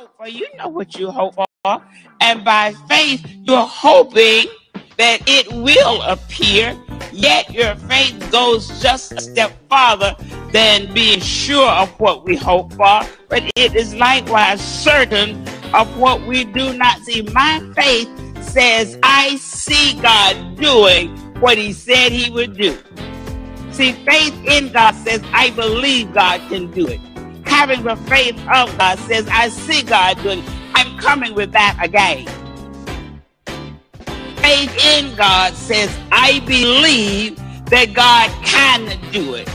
hope for, you know what you hope for. And by faith, you're hoping that it will appear, yet your faith goes just a step farther than being sure of what we hope for, but it is likewise certain of what we do not see. My faith says, I see God doing what He said He would do. See, faith in God says, I believe God can do it. Having the faith of God says, I see God doing. I'm coming with that again. Faith in God says, I believe that God can do it.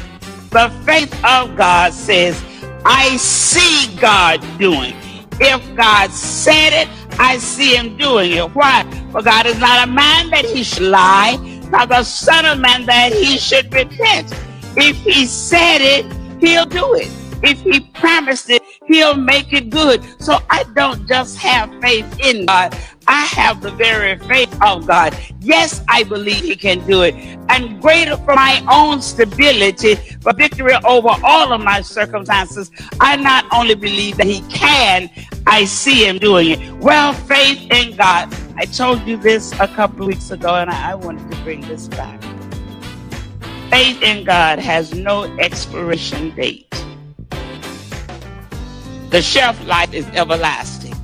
The faith of God says, I see God doing. If God said it, I see him doing it. Why? For God is not a man that he should lie, not the son of man that he should repent. If he said it, he'll do it. If he promised it, he'll make it good. So I don't just have faith in God. I have the very faith of God. Yes, I believe He can do it. And greater for my own stability, for victory over all of my circumstances, I not only believe that He can, I see Him doing it. Well, faith in God. I told you this a couple weeks ago, and I wanted to bring this back. Faith in God has no expiration date. The shelf life is everlasting.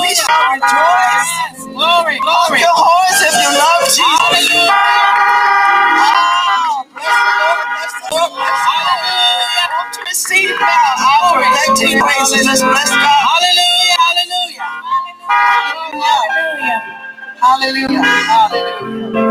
We shall rejoice. Glory, glory. Your horse if you love Jesus. Oh, Hallelujah, hallelujah. Hallelujah. Hallelujah. Hallelujah. Hallelujah.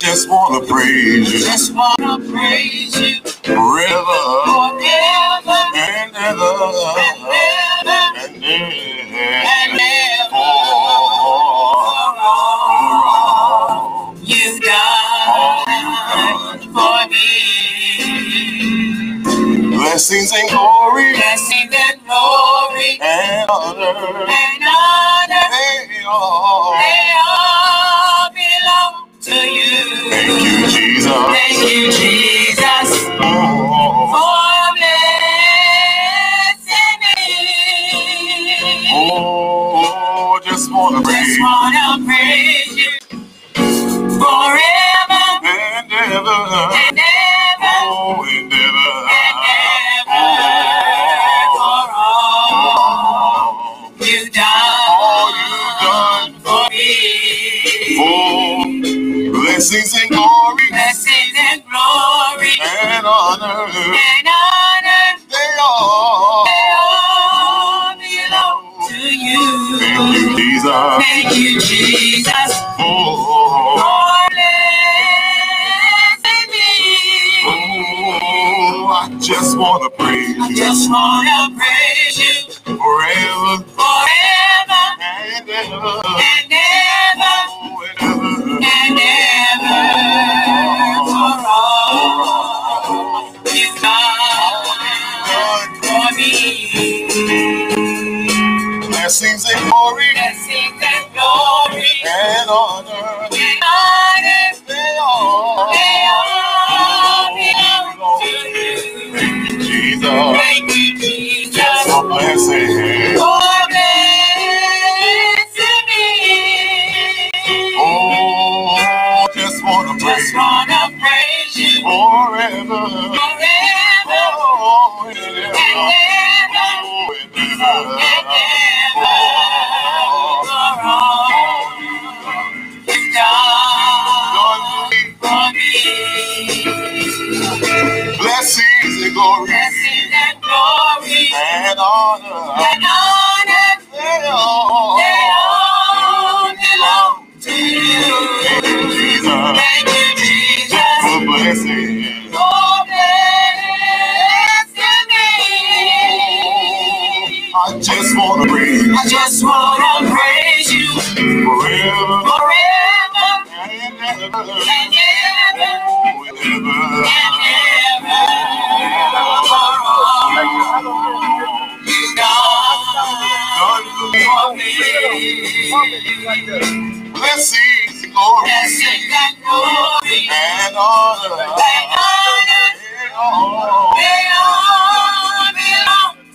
just wanna praise you. Just wanna praise you. Forever. Forever. And ever. And ever. And ever. And ever. For you've done for me. Blessings and glory. Blessings and glory. And honor. And small forever. Forever. Oh, forever.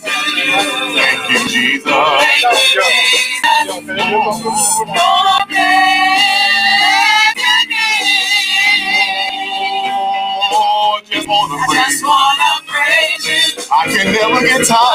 To you. Thank you, Jesus. Thank you, Jesus. I just wanna praise you I can never get tired.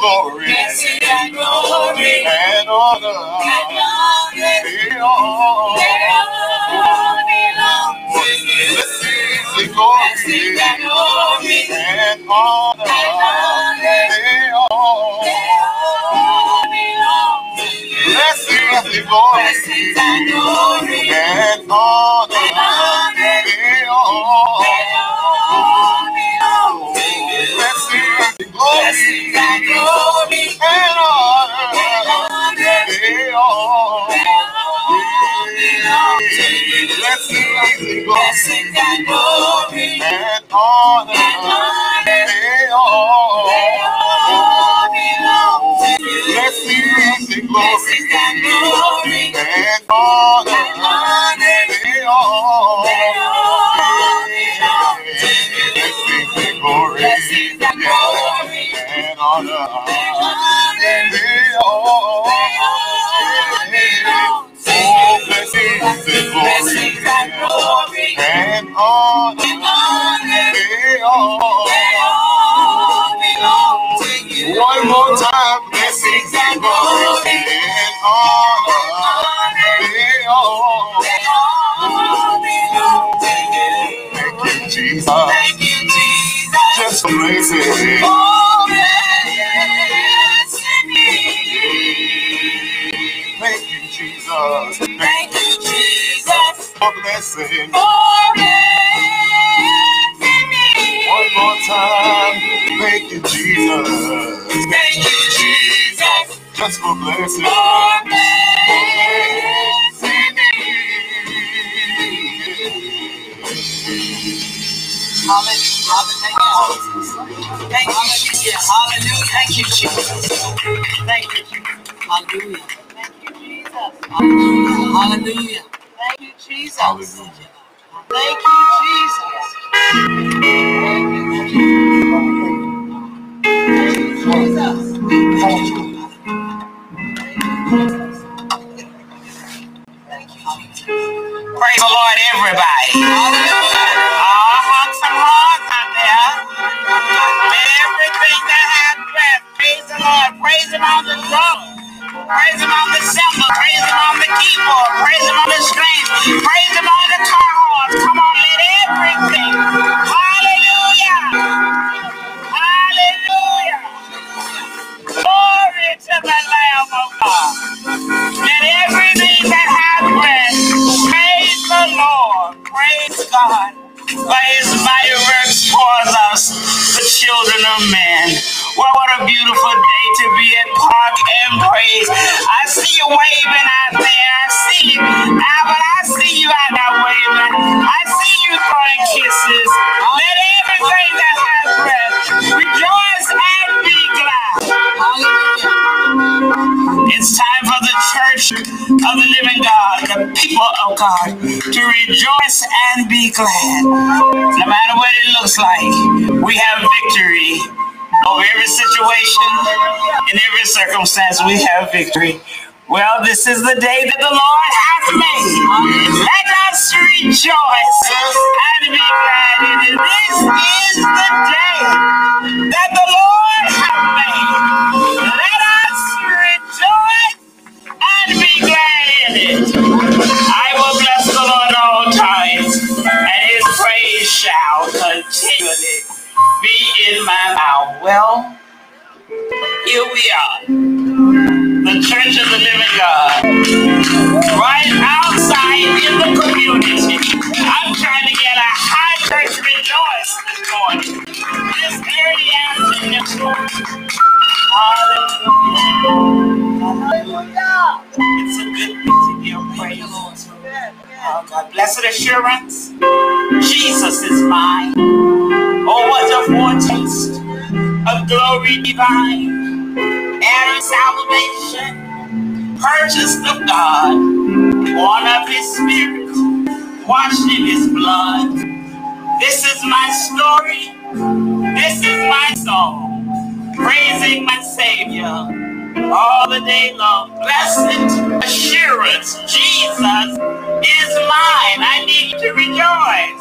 Glory. And glory. And honor. and honor, They all. They all belong to you. blessings and Blessings glory. And glory and honor. They all. They all belong to you. blessings and glory time. Thank you, Jesus. Thank you, Jesus. Just for blessing. Oh, blessed Hallelujah. Thank you, Jesus. Hallelujah. Thank you, Jesus. Thank you, Jesus. Hallelujah. Thank you, Jesus. Hallelujah. Hallelujah. Thank you, Jesus. Hallelujah. Thank you, Jesus. Thank you, Jesus. Praise the Lord, everybody. All hearts out there. Everything that praise the Lord. Praise Him on the drum. Praise Him on the cymbal. Praise Him on the keyboard. Praise Him on the strings. Praise Him on the car horns. Come on, let everything. Hallelujah. Hallelujah. Glory to the Lamb of God. Let everything that has breath praise the Lord. Praise God by his mighty works towards us, the children of men. Well, what a beautiful day to be at Park and Praise. I see you waving out there. I see you. Ah, but I see you out there waving. I see you throwing kisses. Let everything that has breath rejoice and be glad. Hallelujah of the living God, the people of God, to rejoice and be glad. No matter what it looks like, we have victory over every situation, in every circumstance, we have victory. Well, this is the day that the Lord has made. Let us rejoice and be glad in it. This is the day that the Lord blessed assurance. Jesus is mine. Oh, what a foretaste of glory divine and salvation, purchased of God, born of His Spirit, washed in His blood. This is my story. This is my song, praising my Savior all the day long. Blessed assurance, Jesus is mine. I need to rejoice.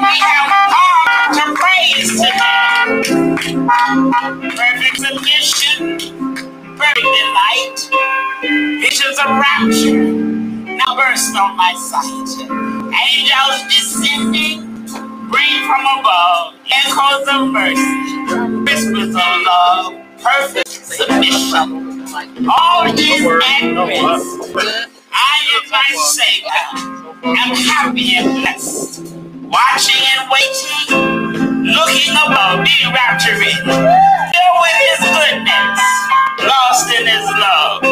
We have come to praise today. Perfect submission, perfect delight, visions of rapture now burst on my sight. Angels descending bring from above echoes of mercy, whispers of love perfect submission. All these actions, I am my Savior, am happy and blessed, watching and waiting, looking above, being rapturing, filled with His goodness, lost in His love.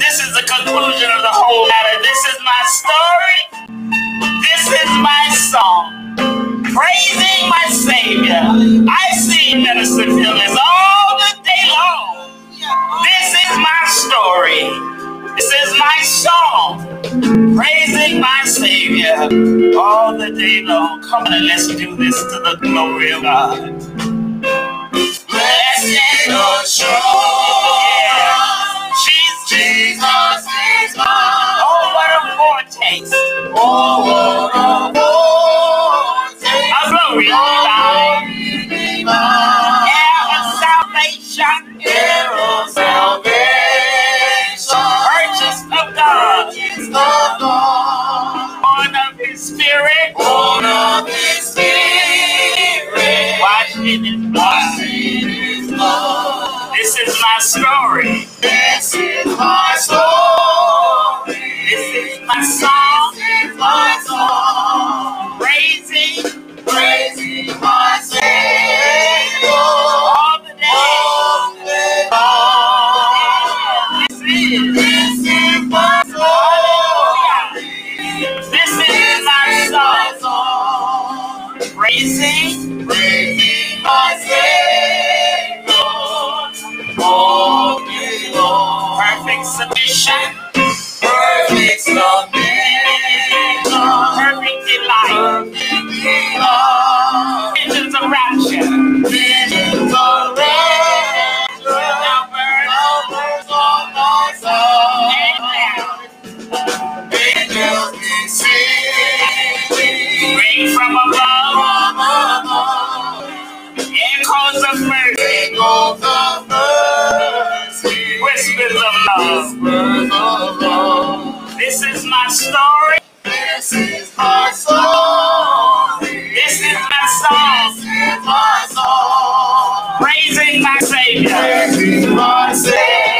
This is the conclusion of the whole matter. This is my story. This is my song. Praising my Savior. I see Minister Phyllis all the day long. Praising my Savior all the day long. Come on and let's do this to the glory of God. Blessed assurance, she's Jesus is mine. Oh, what a foretaste! Oh, what a submission, perfect delight. Visions of rapture, visions of from above. Echoes of mercy. Echoes of mercy. Whispers of love. Whispers of love. This is my story. This is my story. This is my song. This is my song. Praising my Savior. Praising my Savior.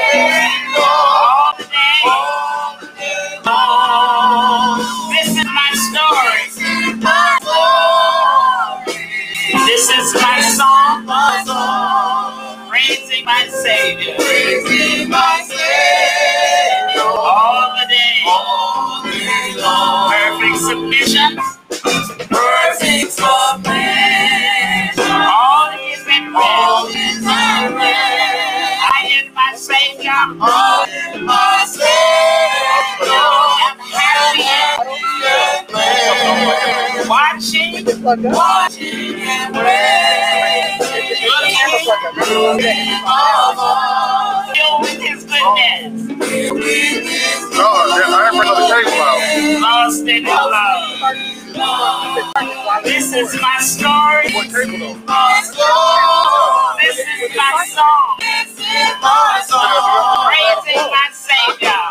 Watching and praying. Filled with his goodness. Oh, I ain't bring the table out. Lost in his love. This is my story. What table though? This is my song. Praising my Savior.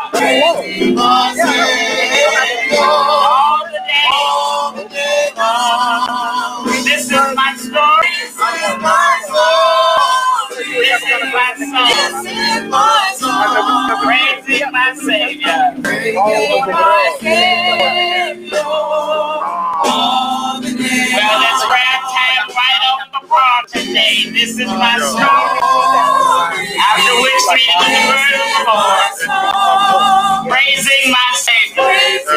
Praising my Savior. Well, let's grab time right off the bar today. This is my story. After which we do the word of the Lord. Praising my Savior. This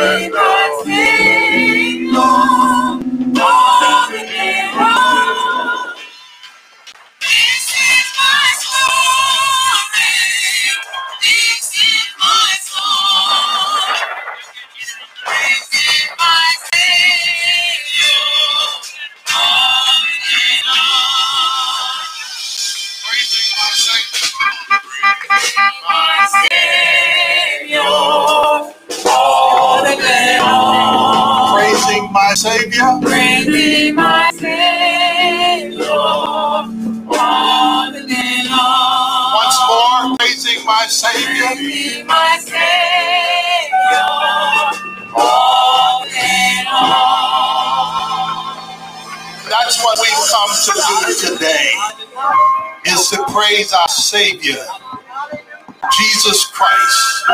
Praising my Savior. Praising my Savior. On and on. Once more, praising my Savior. Praising my Savior. On and on. That's what we've come to do today, is to praise our Savior, Jesus Christ,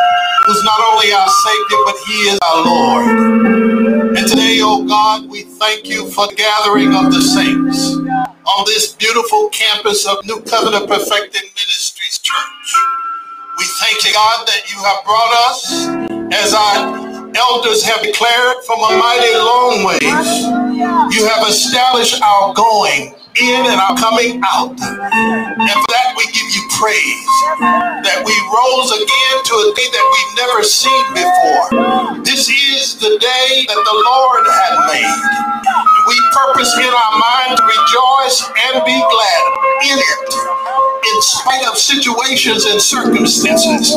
who's not only our Savior, but He is our Lord. And today, oh God, we thank you for the gathering of the saints on this beautiful campus of New Covenant Perfecting Ministries Church. We thank you, God, that you have brought us, as our elders have declared, from a mighty long ways. You have established our going in and our coming out. And for that, we give you praise. That we rose again to a day that we've never seen before. This is the day that the Lord had made. We purpose in our mind to rejoice and be glad in it, in spite of situations and circumstances.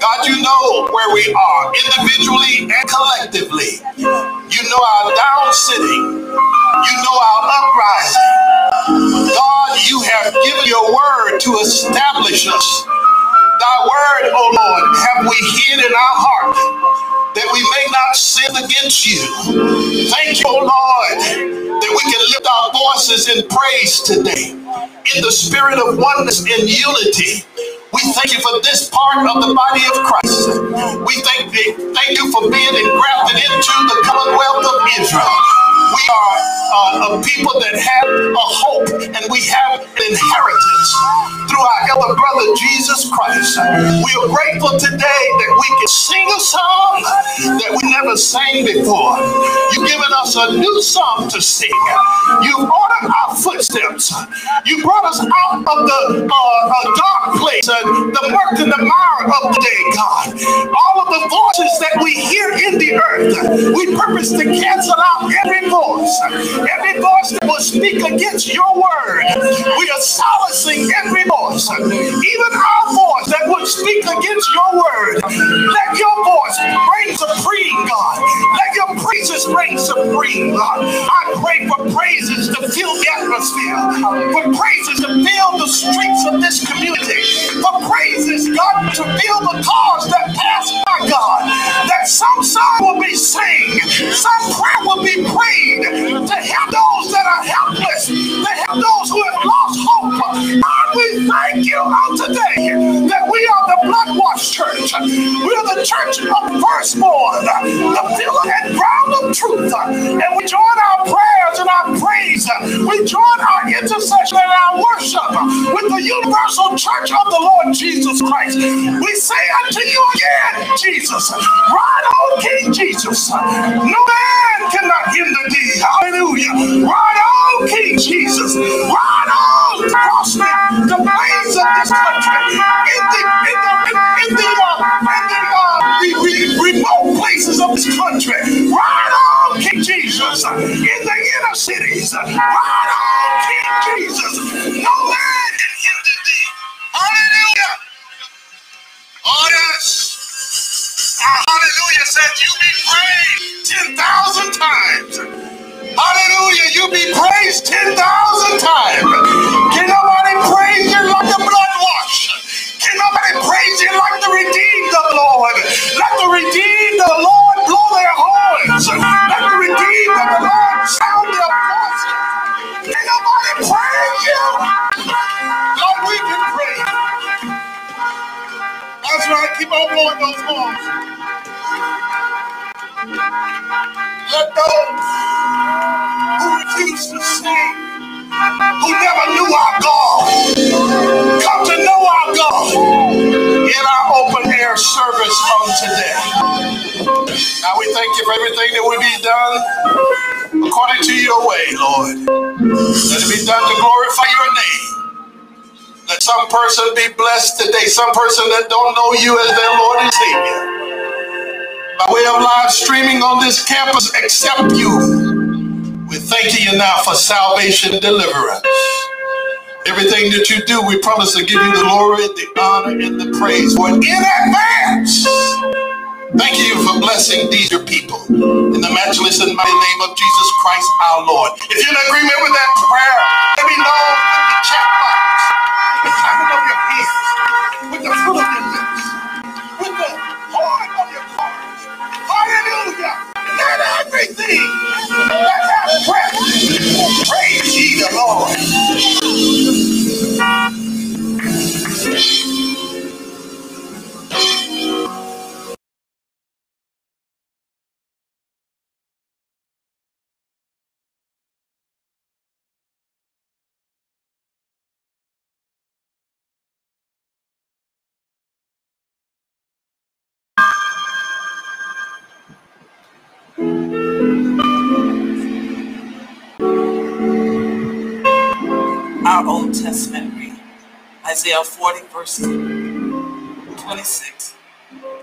God, you know where we are, individually and collectively. You know our down sitting. You know our uprising. God, you have given your word to establish us. Thy word, O Lord, have we hid in our heart that we may not sin against you. Thank you, O Lord, that we can lift our voices in praise today in the spirit of oneness and unity. We thank you for this part of the body of Christ. We thank you, thank you for being engrafted into the commonwealth of Israel. We are uh, a people that have a hope and we have an inheritance through our elder brother Jesus Christ. We are grateful today that we can sing a song that we never sang before. You've given us a new song to sing. You've ordered footsteps. You brought us out of the uh, uh, dark place and the murk and the mire of the day, God. All of the voices that we hear in the earth, we purpose to cancel out every voice, every voice that will speak against your word. We are silencing every voice, even our voice that would speak against your word. Let your voice reign supreme, God. Let your praises reign supreme, God. I pray for praises to fill the atmosphere, for praises to fill the streets of this community, for praises, God, to fill the cars that pass by, God, that some song will be sang, some prayer will be prayed to help those that are helpless, to help those who have lost hope. God, we thank you on today that we are the blood washed church. We are the church of firstborn, the pillar and ground of truth. And we join our prayers and our praise. We join our intercession and our worship with the universal church of the Lord Jesus Christ. We say unto you again, Jesus, right on King Jesus. No man cannot hinder thee. Hallelujah. Right on King Jesus. Right on across the, plains of this country. In the in the in, in the uh, in the, uh, the remote places of this country. Right Jesus. In the inner cities. Ride on, King Jesus. No man can hinder thee. Hallelujah. Yes. Our hallelujah said you be praised 10,000 times. Hallelujah. You be praised 10,000 times. Can nobody praise you like the blood wash? Can nobody praise you like the redeemed of the Lord? Let the redeemed of the Lord blow their horns. Let the Lord sound their voices. Can nobody praise you? Lord, we can praise. That's right. Keep on blowing those horns. Let those who refuse to sing, who never knew our God, come to know our God in our open air service on today. Now we thank you for everything that will be done according to your way, Lord. Let it be done to glorify your name. Let some person be blessed today, some person that don't know you as their Lord and Savior. By way of live streaming on this campus, accept you. We're thanking you now for salvation and deliverance. Everything that you do, we promise to give you the glory, the honor, and the praise for it in advance. Thank you for blessing these your people. In the matchless and mighty name of Jesus Christ our Lord. If you're in agreement with that prayer, let me know with the chat box, with the clapping of your hands, with the fruit of your lips, with the horn of your heart. Hallelujah. Let everything that have breath praise ye the Lord. Our Old Testament read Isaiah 40, verse 26.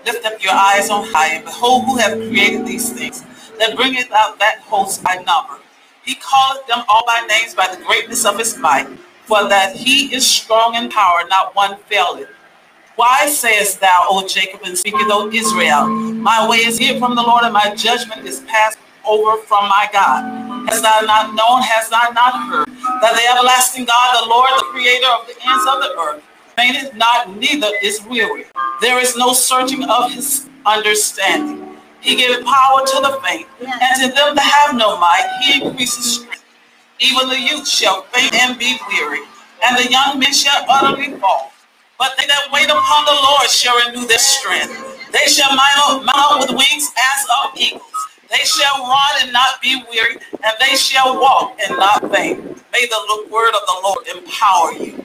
Lift up your eyes on high and behold who have created these things, that bringeth out that host by number. He calleth them all by names by the greatness of his might, for that he is strong in power, not one faileth. Why sayest thou, O Jacob, and speaketh, O Israel, my way is hid from the Lord, and my judgment is passed over from my God? Has thou not known, has thou not heard, that the everlasting God, the Lord, the creator of the ends of the earth, fainteth not, neither is weary. There is no searching of his understanding. He giveth power to the faint, and to them that have no might, he increases strength. Even the youth shall faint and be weary, and the young men shall utterly fall. But they that wait upon the Lord shall renew their strength. They shall mount mount up with wings as of eagles. They shall run and not be weary, and they shall walk and not faint. May the word of the Lord empower you.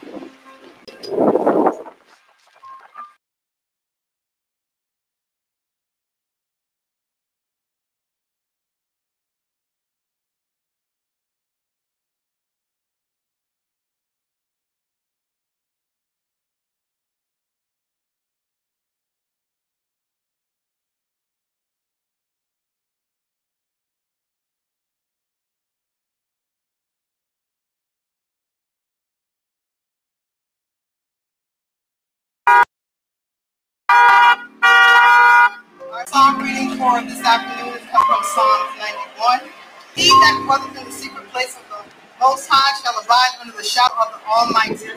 For this afternoon is come from Psalms 91. He that dwelleth in the secret place of the Most High shall abide under the shadow of the Almighty.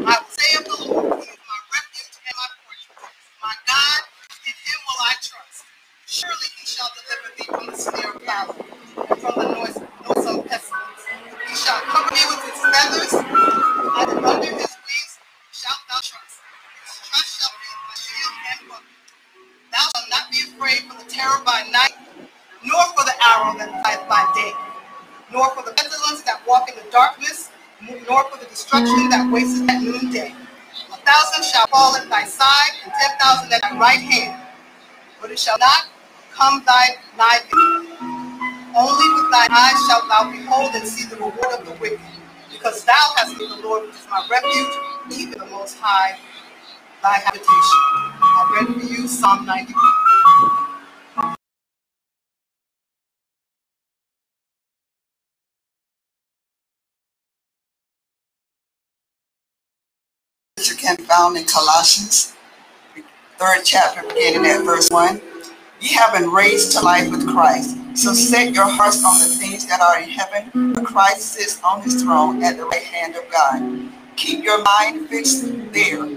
I will say of the Lord, He is my refuge and my fortress. My God, in Him will I trust. Surely He shall deliver thee from the snare of fowler and from the noise, noisome pestilence. He shall cover thee with His feathers, and under His wings shalt thou trust. Thou shalt not be afraid for the terror by night, nor for the arrow that flieth by day, nor for the pestilence that walk in the darkness, nor for the destruction that wasteth at noonday. A thousand shall fall at thy side, and ten thousand at thy right hand, but it shall not come thy nigh. Only with thine eyes shalt thou behold and see the reward of the wicked, because thou hast made the Lord, which is my refuge, even the Most High, by habitation. I read to you Psalm 91. Can found in Colossians, third chapter, beginning at verse 1. Ye have been raised to life with Christ. So set your hearts on the things that are in heaven, for Christ sits on his throne at the right hand of God. Keep your mind fixed there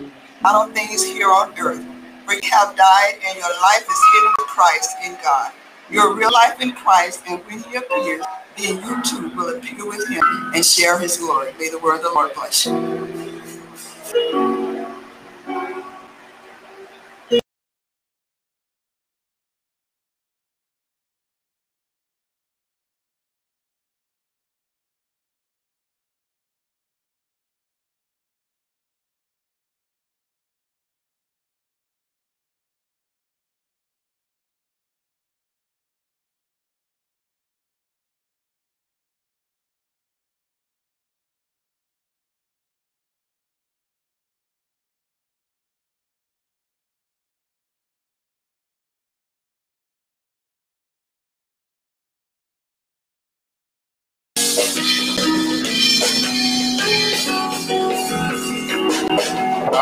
not on things here on earth, for you have died and your life is hidden with Christ in God. Your real life in Christ, and when he appears, then you too will appear with him and share his glory. May the word of the Lord bless you.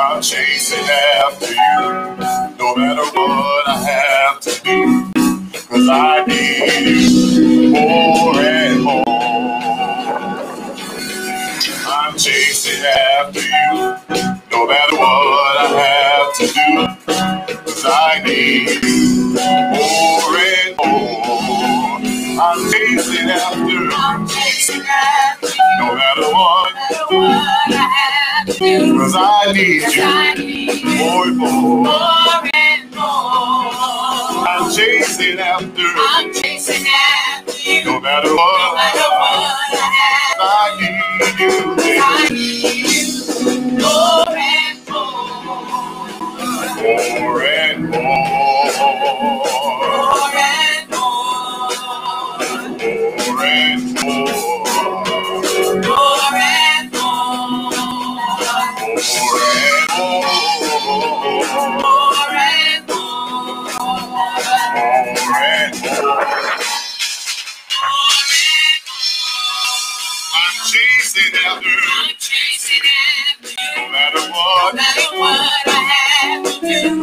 I'm chasing after you, no matter what I have to do, cause I need you more and more. I'm chasing after you, no matter what I have to do, cause I need you more and more. I'm chasing after, I'm chasing after you, no matter what, no matter what I have cause I need 'Cause you I need more and more. more and more. I'm chasing after, I'm chasing after you, no matter what. no matter what I have. I need you, I need you more and more. more and More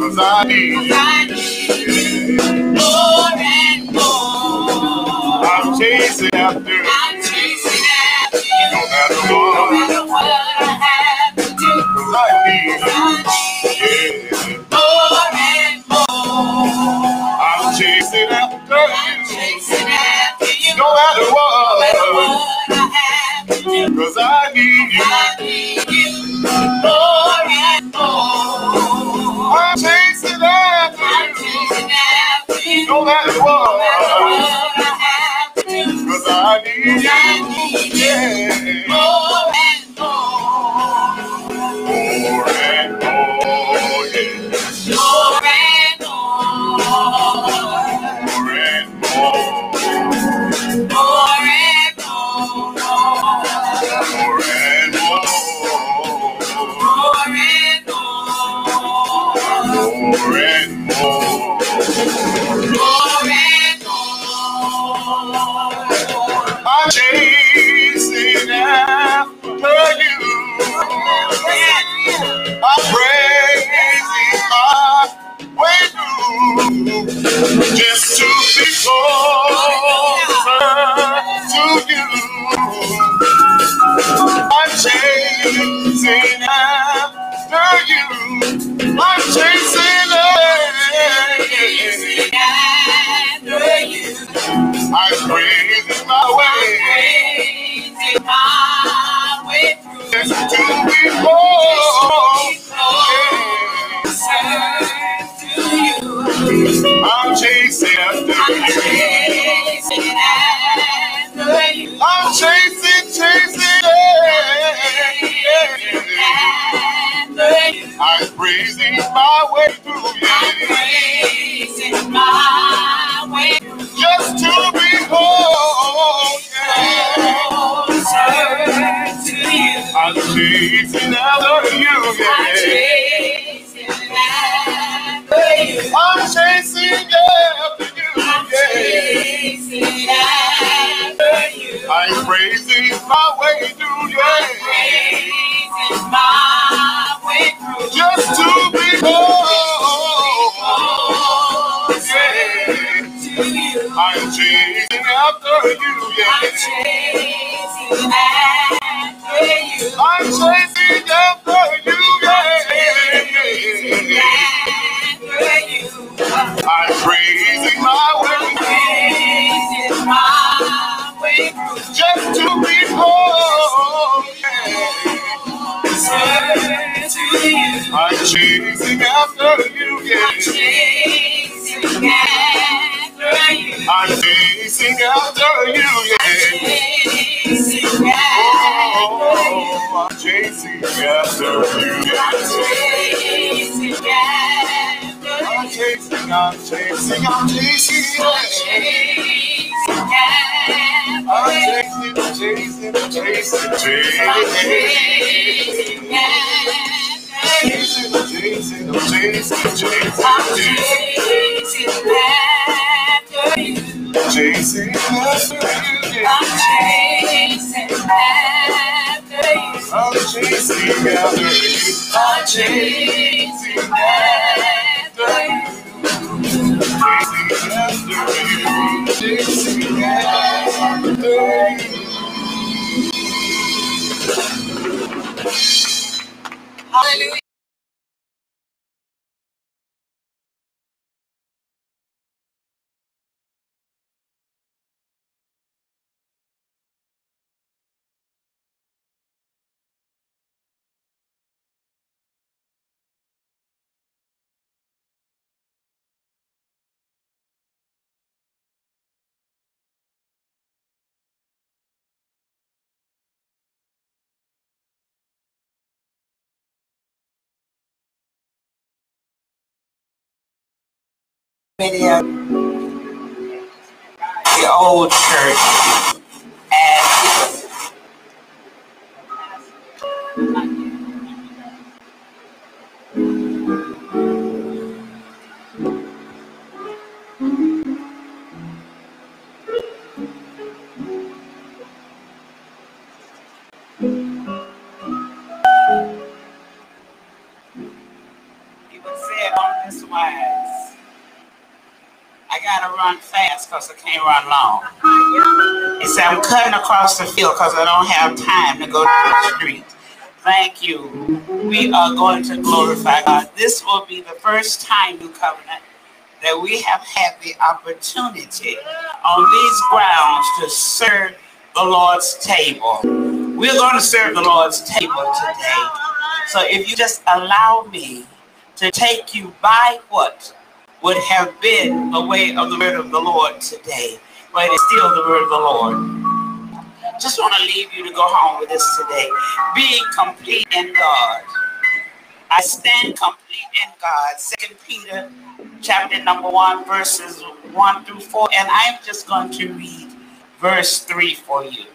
you more and more. I'm chasing after, I'm chasing after you, no matter what. no matter what I have to do. I need you. Yeah. more and more. I'm chasing after you, no matter no matter what, what I have to cause I no matter what, what I have to do. cause I need I need you Yeah. Oh. I'm chasing after you. I'm my way through just to be closer way through, I'm yeah. my way through. Just to be whole, yeah. Closer to you. I'm chasing after you, I'm chasing after you. I'm chasing after you, I'm chasing after you. I'm praising my way through, I'm praising my way through. just to behold. I'm chasing after you, yeah. After you, I'm praising my way just to. Yeah. I'm chasing after you, yeah. After you, yeah. Oh, I'm chasing after you, yeah. I'm chasing, I'm chasing, I'm chasing, yeah. I'm chasing, chasing, chasing, chasing. Chasing, chasing, chasing, chasing. Chasing after you, yeah. I'm chasing after you. Chasing after you. Chasing after you. Hallelujah. The old church because I can't run long. He said, I'm cutting across the field because I don't have time to go to the street. Thank you. We are going to glorify God. This will be the first time, New Covenant, that we have had the opportunity on these grounds to serve the Lord's table. We're going to serve the Lord's table today. So if you just allow me to take you by what would have been a way of the word of the Lord today, but it's still the word of the Lord. Just want to leave you to go home with this today. Being complete in God. I stand complete in God. Second Peter chapter number one, verses one through four. And I'm just going to read verse three for you.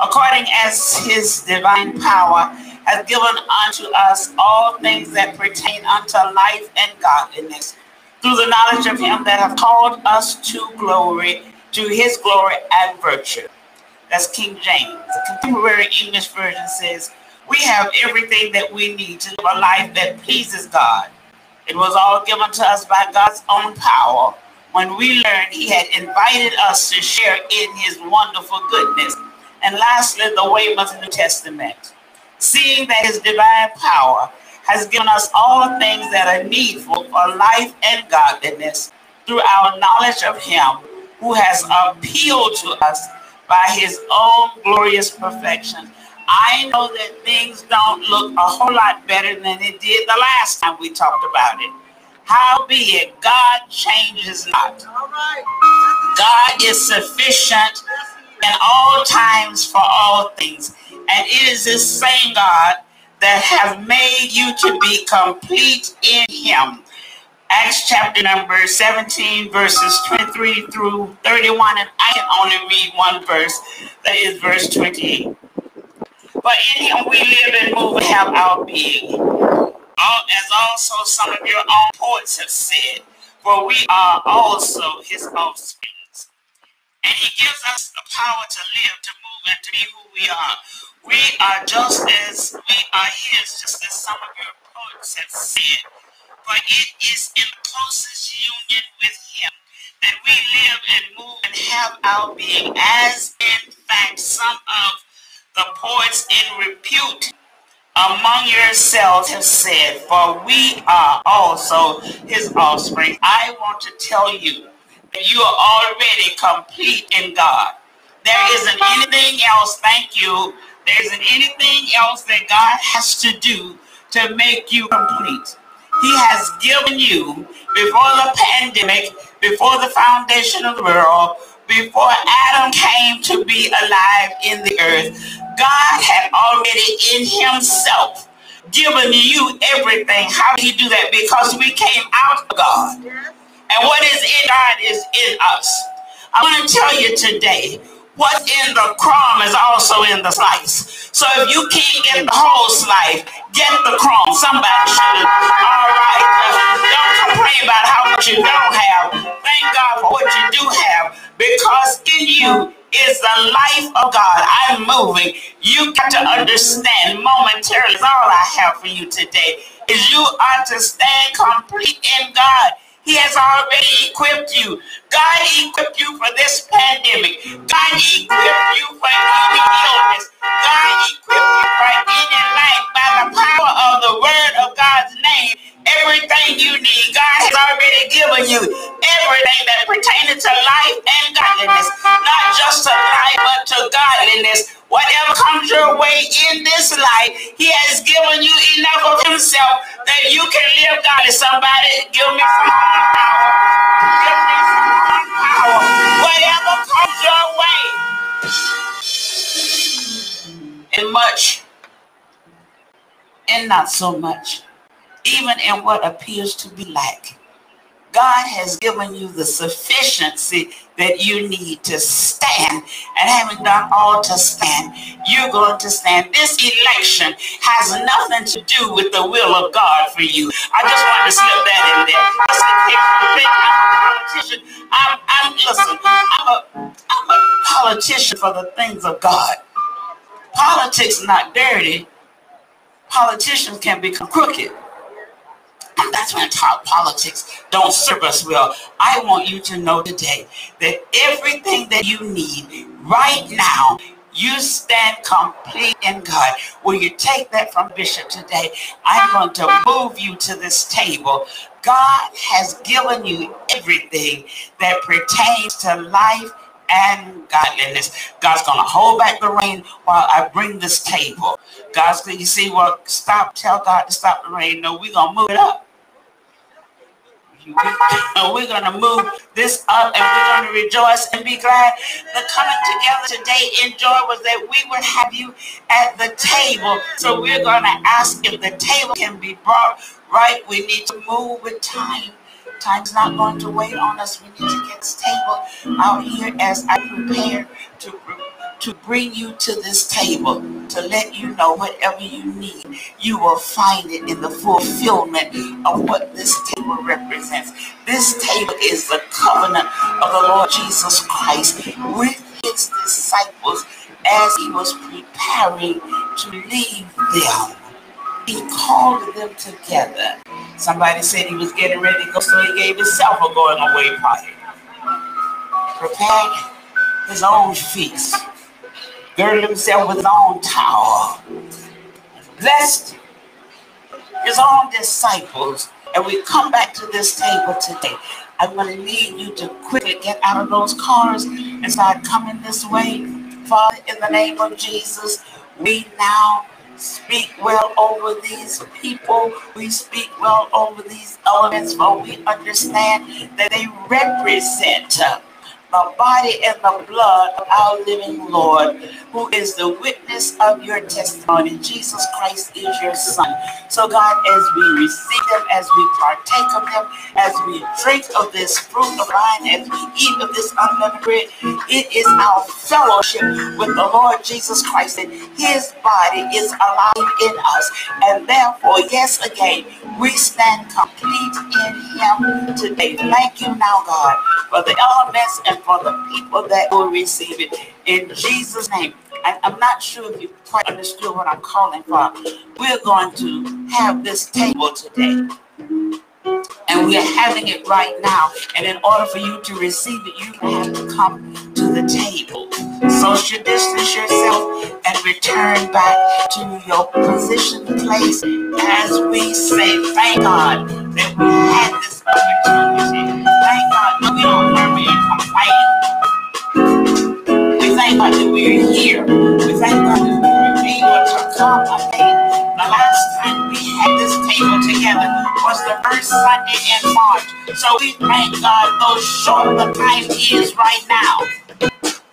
According as his divine power has given unto us all things that pertain unto life and godliness, through the knowledge of him that have called us to glory, to his glory and virtue. That's King James. The contemporary English version says, We have everything that we need to live a life that pleases God. It was all given to us by God's own power when we learned He had invited us to share in His wonderful goodness. And lastly, the the New Testament. Seeing that His divine power has given us all things that are needful for life and godliness through our knowledge of Him who has appealed to us by his own glorious perfection. I know that things don't look a whole lot better than it did the last time we talked about it. Howbeit, God changes not. God is sufficient in all times for all things. And it is this same God that have made you to be complete in him. Acts chapter number 17, verses 23 through 31, and I can only read one verse, that is verse 28. But in him we live and move and have our being. All, as also some of your own poets have said, for we are also his offspring. And he gives us the power to live, to move, and to be who we are. We are just as we are his, just as some of your poets have said, for it is in closest union with Him that we live and move and have our being, as in fact some of the poets in repute among yourselves have said, for we are also his offspring. I want to tell you you are already complete in God. There isn't anything else, thank you, there isn't anything else that God has to do to make you complete. He has given you before the pandemic, before the foundation of the world, before Adam came to be alive in the earth, God had already in himself given you everything. How did he do that? Because we came out of God. And what is in God is in us. I want to tell you today, what's in the crumb is also in the slice. So if you can't get the whole slice, get the crumb. Somebody should. All right. Don't complain about how much you don't have. Thank God for what you do have because in you is the life of God. I'm moving. You got to understand momentarily is all I have for you today is you are to stand complete in God. He has already equipped you. God equipped you for this pandemic. God equipped you for any illness. God equipped you for any life by the power of the word of God's name. Everything you need, God has already given you. Everything that pertains to life and godliness. Not just to life, but to godliness. Whatever comes your way in this life, He has given you enough of Himself that you can live godly. Somebody give me some power. Give me some power. Whatever comes your way. And much and not so much. Even in what appears to be lack. God has given you the sufficiency that you need to stand. And having done all to stand, you're going to stand. This election has nothing to do with the will of God for you. I just wanted to slip that in there. I'm, I'm listen, I'm a I'm a politician for the things of God. Politics not dirty. Politicians can become crooked. And that's when talk politics don't serve us well. I want you to know today that everything that you need right now, you stand complete in God. Will you take that from Bishop today? I'm going to move you to this table. God has given you everything that pertains to life and godliness. God's going to hold back the rain while I bring this table. God's going to, you see, well, stop, tell God to stop the rain. No, we're going to move it up. We're going to move this up and we're going to rejoice and be glad. The coming together today in joy was that we would have you at the table. So we're going to ask if the table can be brought right. We need to move with time. Time's not going to wait on us. We need to get this table out here as I prepare to to bring you to this table to let you know whatever you need, you will find it in the fulfillment of what this table represents. This table is the covenant of the Lord Jesus Christ with his disciples as he was preparing to leave them. He called them together. Somebody said he was getting ready to go, so he gave himself a going away party. Prepared his own feast girded himself with his own towel, blessed his own disciples. And we come back to this table today. I'm going to need you to quickly get out of those cars and start coming this way. Father, in the name of Jesus, we now speak well over these people. We speak well over these elements, for we understand that they represent the body and the blood of our living Lord, who is the witness of your testimony. Jesus Christ is your Son. So, God, as we receive them, as we partake of them, as we drink of this fruit of wine, as we eat of this unleavened bread, it is our fellowship with the Lord Jesus Christ, and his body is alive in us. And therefore, yes, again, we stand complete in him today. Thank you now, God, for the elements and for the people that will receive it. In Jesus' name, I, I'm not sure if you quite understood what I'm calling for. We're going to have this table today. And we are having it right now. And in order for you to receive it, you have to come to the table. Social distance yourself and return back to your position place as we say, thank God that we had this opportunity. Thank God that we don't murmur and complain. We thank God that we're here. We thank God that we're able to come. Think the last time we had this table together was the first Sunday in March. So we thank God, though short the time is right now.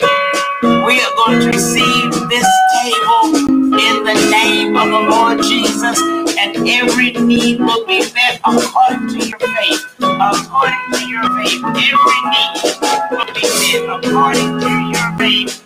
We are going to receive this table in the name of the Lord Jesus, and every need will be met according to your faith. According to your faith, every need will be met according to your faith.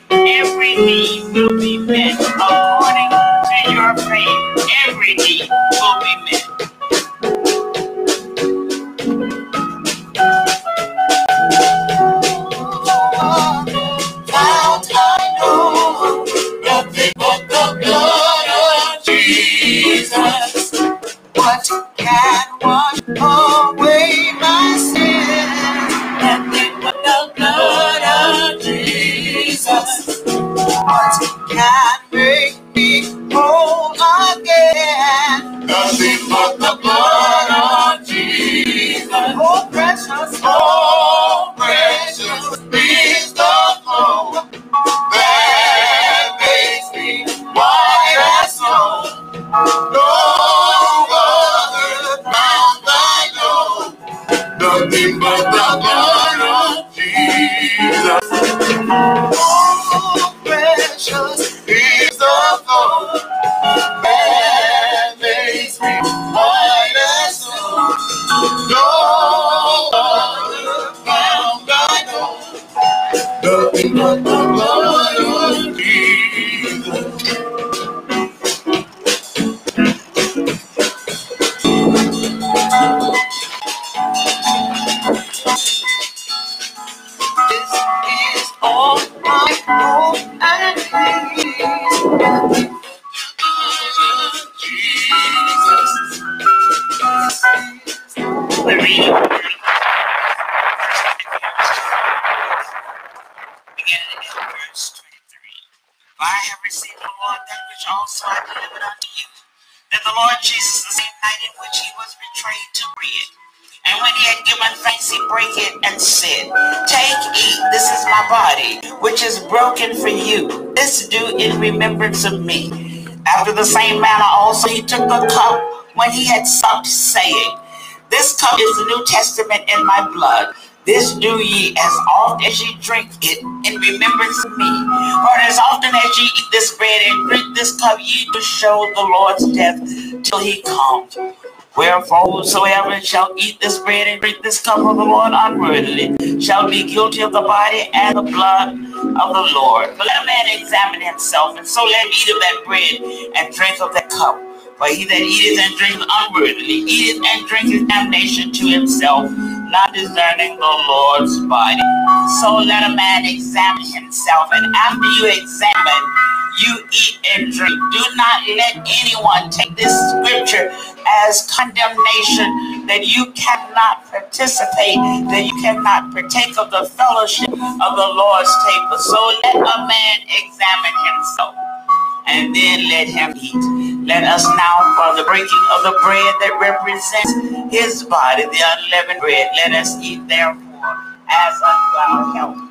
In remembrance of me. After the same manner also he took the cup when he had supped, saying, This cup is the New Testament in my blood. This do ye as oft as ye drink it in remembrance of me. For as often as ye eat this bread and drink this cup, ye do show the Lord's death till he comes. Wherefore, whosoever shall eat this bread and drink this cup of the Lord unworthily shall be guilty of the body and the blood of the Lord. But let a man examine himself, and so let him eat of that bread and drink of that cup. For he that eateth and drinketh unworthily eateth and drinketh damnation to himself, not discerning the Lord's body. So let a man examine himself, and after you examine, you eat and drink. Do not let anyone take this scripture as condemnation that you cannot participate, that you cannot partake of the fellowship of the Lord's table. So let a man examine himself and then let him eat. Let us now, for the breaking of the bread that represents his body, the unleavened bread, let us eat therefore as unto our health.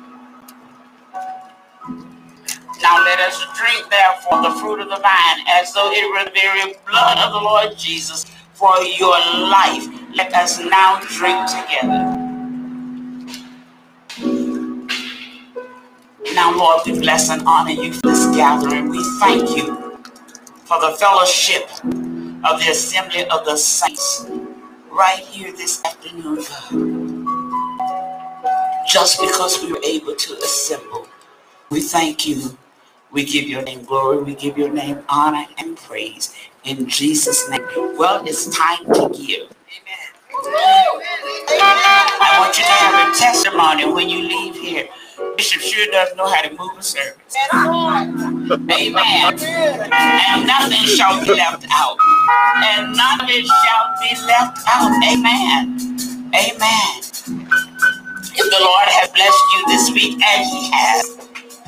Now let us drink therefore the fruit of the vine as though it were the very blood of the Lord Jesus for your life. Let us now drink together. Now, Lord, we bless and honor you for this gathering. We thank you for the fellowship of the assembly of the saints right here this afternoon, God. Just because we were able to assemble, we thank you. We give your name glory. We give your name honor and praise in Jesus' name. Well, it's time to give. Amen. I want you to have a testimony when you leave here. bishop sure does know how to move a service. Amen. And nothing shall be left out. And nothing shall be left out. Amen. Amen. If the Lord has blessed you this week, and He has,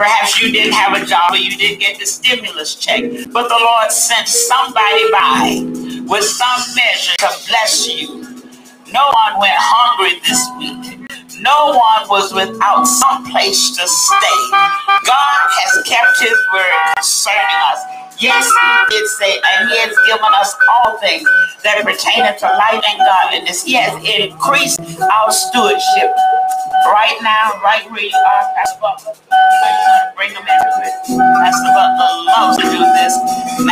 Perhaps you didn't have a job or you didn't get the stimulus check, but the Lord sent somebody by with some measure to bless you. No one went hungry this week. No one was without some place to stay. God has kept his word concerning us. Yes, he did say, and he has given us all things that pertain to life and godliness. He has increased our stewardship. Right now, right where you are, Pastor Butler, bring them into it. Pastor Butler loves to do this.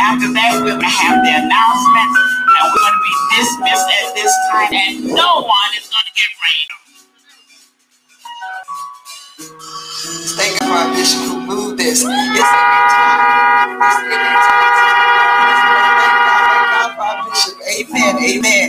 After that, we're going to have the announcements, and we're going to be dismissed at this time, and no one is going to get on. Thank God for our bishop who moved this. It's every time. It's every time. Bishop. Amen. Amen.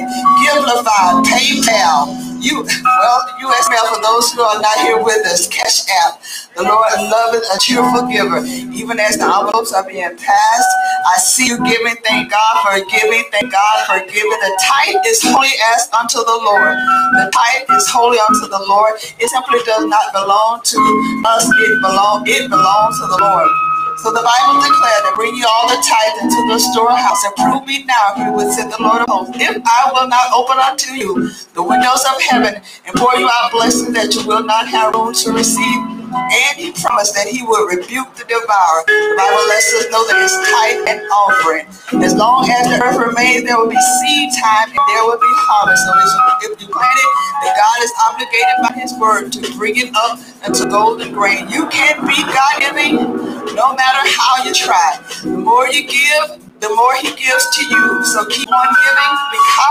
PayPal. You well, U.S. mail for those who are not here with us. Cash App. The Lord loveth a cheerful giver. Even as the envelopes are being passed, I see you giving. Thank God for giving. Thank God for giving. The tithe is holy as unto the Lord. The tithe is holy unto the Lord. It simply does not belong to us. It belong. It belongs to the Lord. So the Bible declared bring you all the tithe into the storehouse and prove me now if you would said the Lord of hosts. If I will not open unto you the windows of heaven and pour you out blessings that you will not have room to receive, and he promised that he would rebuke the devourer. The Bible lets us know that it's tithe and offering. As long as the earth remains, there will be seed time and there will be harvest. So if you plant it, then God is obligated by his word to bring it up into golden grain. You can't beat God giving no matter how you try. The more you give, the more he gives to you. So keep on giving because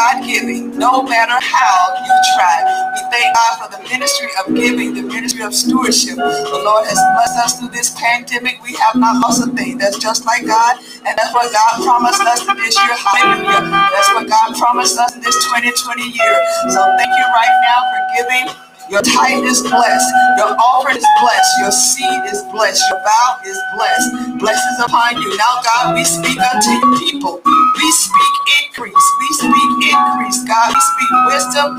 God giving no matter how you try. We thank God for the ministry of giving, the ministry of stewardship. The Lord has blessed us through this pandemic. We have not lost a thing. That's just like God. And that's what God promised us this year. Hallelujah. That's what God promised us in this 2020 year. So thank you right now for giving. Your tithe is blessed. Your offering is blessed. Your seed is blessed. Your vow is blessed. Blessings upon you. Now, God, we speak unto you people. We speak increase. We speak increase. God, we speak wisdom.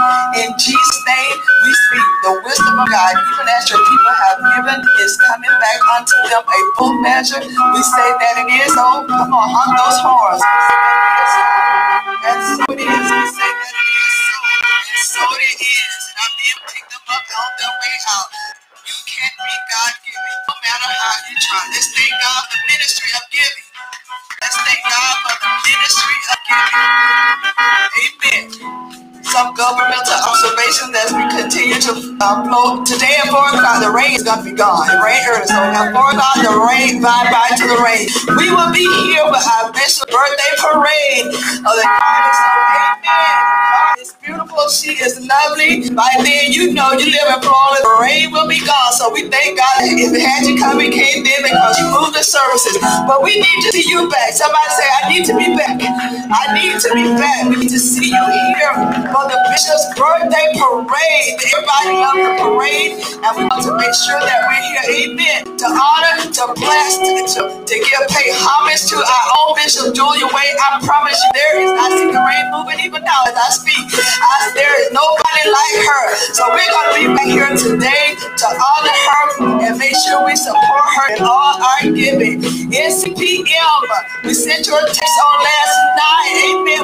In Jesus' name, we speak the wisdom of God. Even as your people have given, is coming back unto them a full measure. We say that it is so. Come on, hug those horns. And so it is. We say that it is. And so it is. And I'm being up on their way out. You can't be God giving no matter how you try. Let's thank God for the ministry of giving. Let's thank God for the ministry of giving. Amen some governmental observations as we continue to uh, blow. Today at 4 o'clock, the rain is going to be gone. It rained early, so at 4 o'clock, the rain, bye bye to the rain. We will be here with our bishop birthday parade of the Garden. So, amen. It's beautiful. She is lovely. By then, you know you live in Florida. The rain will be gone. So we thank God if it had you come, it came then because you moved the services. But we need to see you back. Somebody say, I need to be back. I need to be back. We need to see you here for the bishop's birthday parade. Everybody loves the parade, and we want to make sure that we're here, amen, to honor, to bless, to, to, to give, pay homage to our own Bishop Julia Wade. I promise you, there is, I see the rain moving even now as I speak. I, there is nobody like her. So we're going to be back here today to honor her and make sure we support her in all our giving. NCPM, we sent you a text on last night, amen,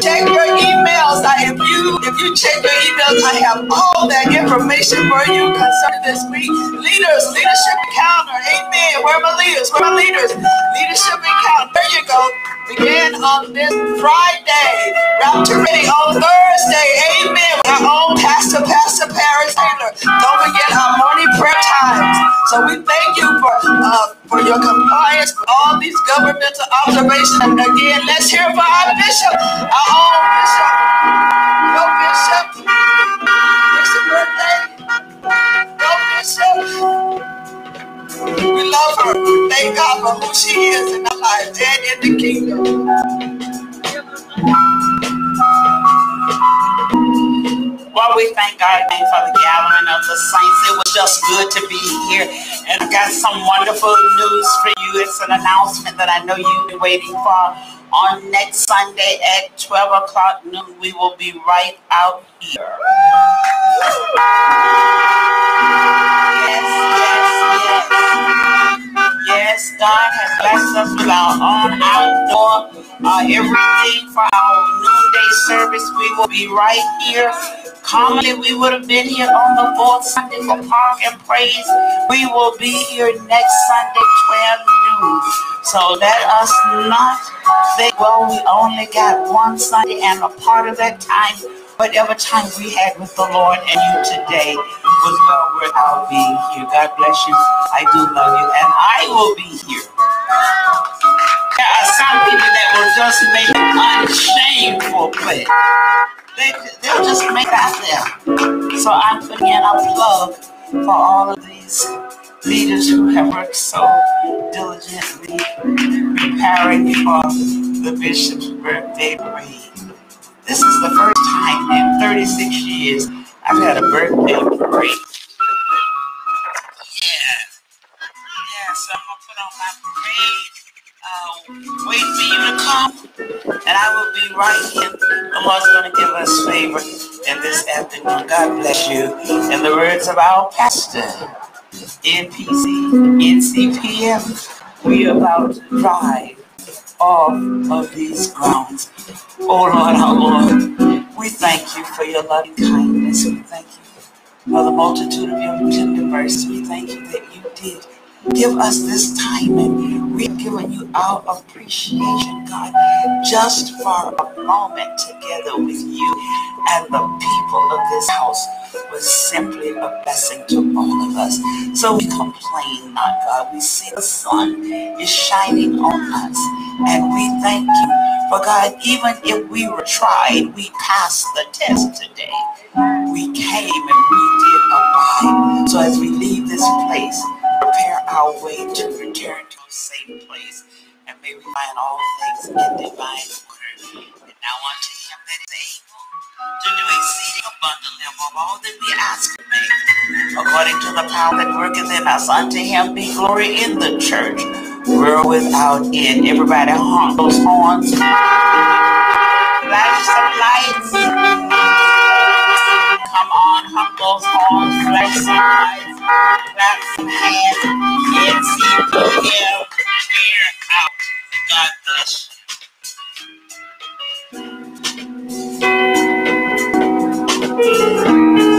Check your emails. I, if you if you check your emails, I have all that information for you concerning this week. Leaders, leadership encounter. Amen. Where are my leaders? Where are my leaders? Leadership encounter. There you go. Begin on this Friday. Rapture ready on Thursday. Amen. Our own pastor, Pastor Paris Taylor. Don't forget our morning prayer times. So we thank you for uh, for your compliance with all these governmental observations. And again, let's hear from our bishop, our own bishop. Go bishop. Bishop birthday. Go bishop. We love her. Thank God for who she is in our life and in the kingdom. Well, we thank God for the gathering of the saints. It was just good to be here. And I got some wonderful news for you. It's an announcement that I know you've been waiting for. On next Sunday at 12 o'clock noon, we will be right out here. Yes, yes, yes. Yes, God has blessed us with our own outdoor, uh, everything for our noonday service. We will be right here Commonly, we would have been here on the fourth Sunday for Park and Praise. We will be here next Sunday, 12 noon. So let us not think, well, we only got one Sunday and a part of that time, whatever time we had with the Lord and you today was well worth our being here. God bless you. I do love you, and I will be here. There are some people that will just make an unshameful play. They, they'll just make out there. So I'm putting in a plug for all of these leaders who have worked so diligently preparing for the bishop's birthday parade. This is the first 36 years I've had a birthday parade. Yeah. Yeah, so I'm going to put on my parade uh, wait for you to come, and I will be right here. Lord's going to give us favor in this afternoon. God bless you. In the words of our pastor, NPC, NCPM, we are about to drive off of these grounds. Oh Lord, our Lord, we thank you for your loving kindness. We thank you for the multitude of your tender mercy. We thank you that you did give us this time and we've given you our appreciation, God, just for a moment together with you and the people of this house was simply a blessing to all of us. So we complain not, God. We see the sun is shining on us and we thank you for God, even if we were tried, we passed the test today. We came and we did abide. So as we leave this place, prepare our way to return to a safe place. And may we find all things in divine order. And now unto him that is able to do exceeding abundantly above all that we ask of him, according to the power that worketh in us. Unto him be glory in the church, world without end. Everybody honk those horns. Flash some lights. Muscles, arms, legs, sides, back, hands, in, seat, air, air out. God bless you.